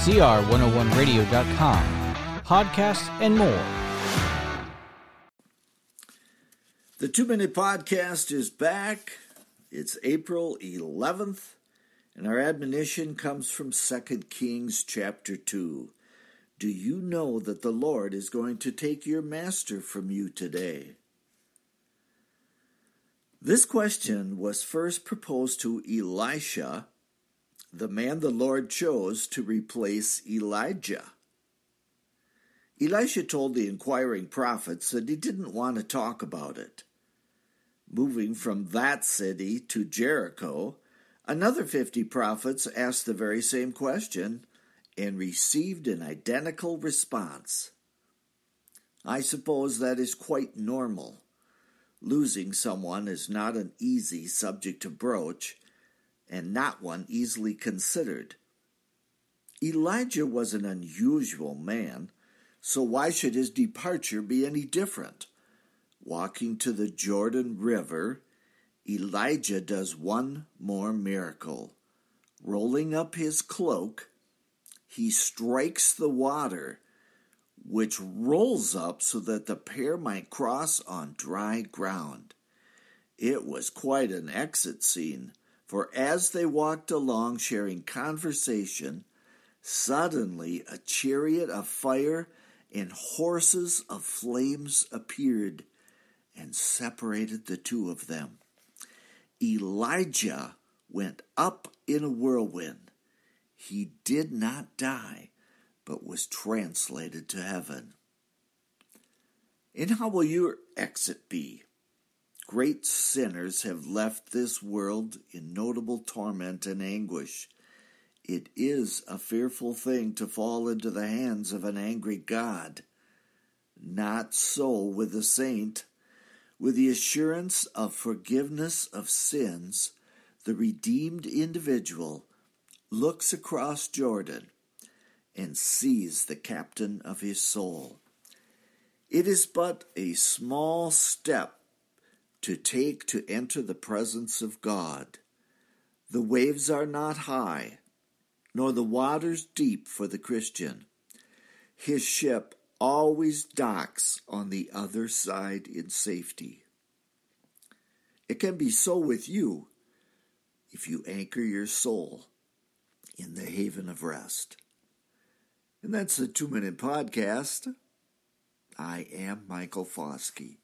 CR101radio.com, podcasts, and more. The Two Minute Podcast is back. It's April 11th, and our admonition comes from 2 Kings chapter 2. Do you know that the Lord is going to take your master from you today? This question was first proposed to Elisha, the man the Lord chose to replace Elijah. Elisha told the inquiring prophets that he didn't want to talk about it. Moving from that city to Jericho, another 50 prophets asked the very same question and received an identical response. I suppose that is quite normal. Losing someone is not an easy subject to broach, and not one easily considered. Elijah was an unusual man, so why should his departure be any different? Walking to the Jordan River, Elijah does one more miracle. Rolling up his cloak, he strikes the water which rolls up so that the pair might cross on dry ground. It was quite an exit scene, for as they walked along sharing conversation, suddenly a chariot of fire and horses of flames appeared and separated the two of them. Elijah went up in a whirlwind. He did not die but was translated to heaven. And how will your exit be? Great sinners have left this world in notable torment and anguish. It is a fearful thing to fall into the hands of an angry God. Not so with the saint. With the assurance of forgiveness of sins, the redeemed individual looks across Jordan and sees the captain of his soul. It is but a small step to take to enter the presence of God. The waves are not high, nor the waters deep for the Christian. His ship always docks on the other side in safety. It can be so with you if you anchor your soul in the haven of rest. And that's the two minute podcast. I am Michael Foskey.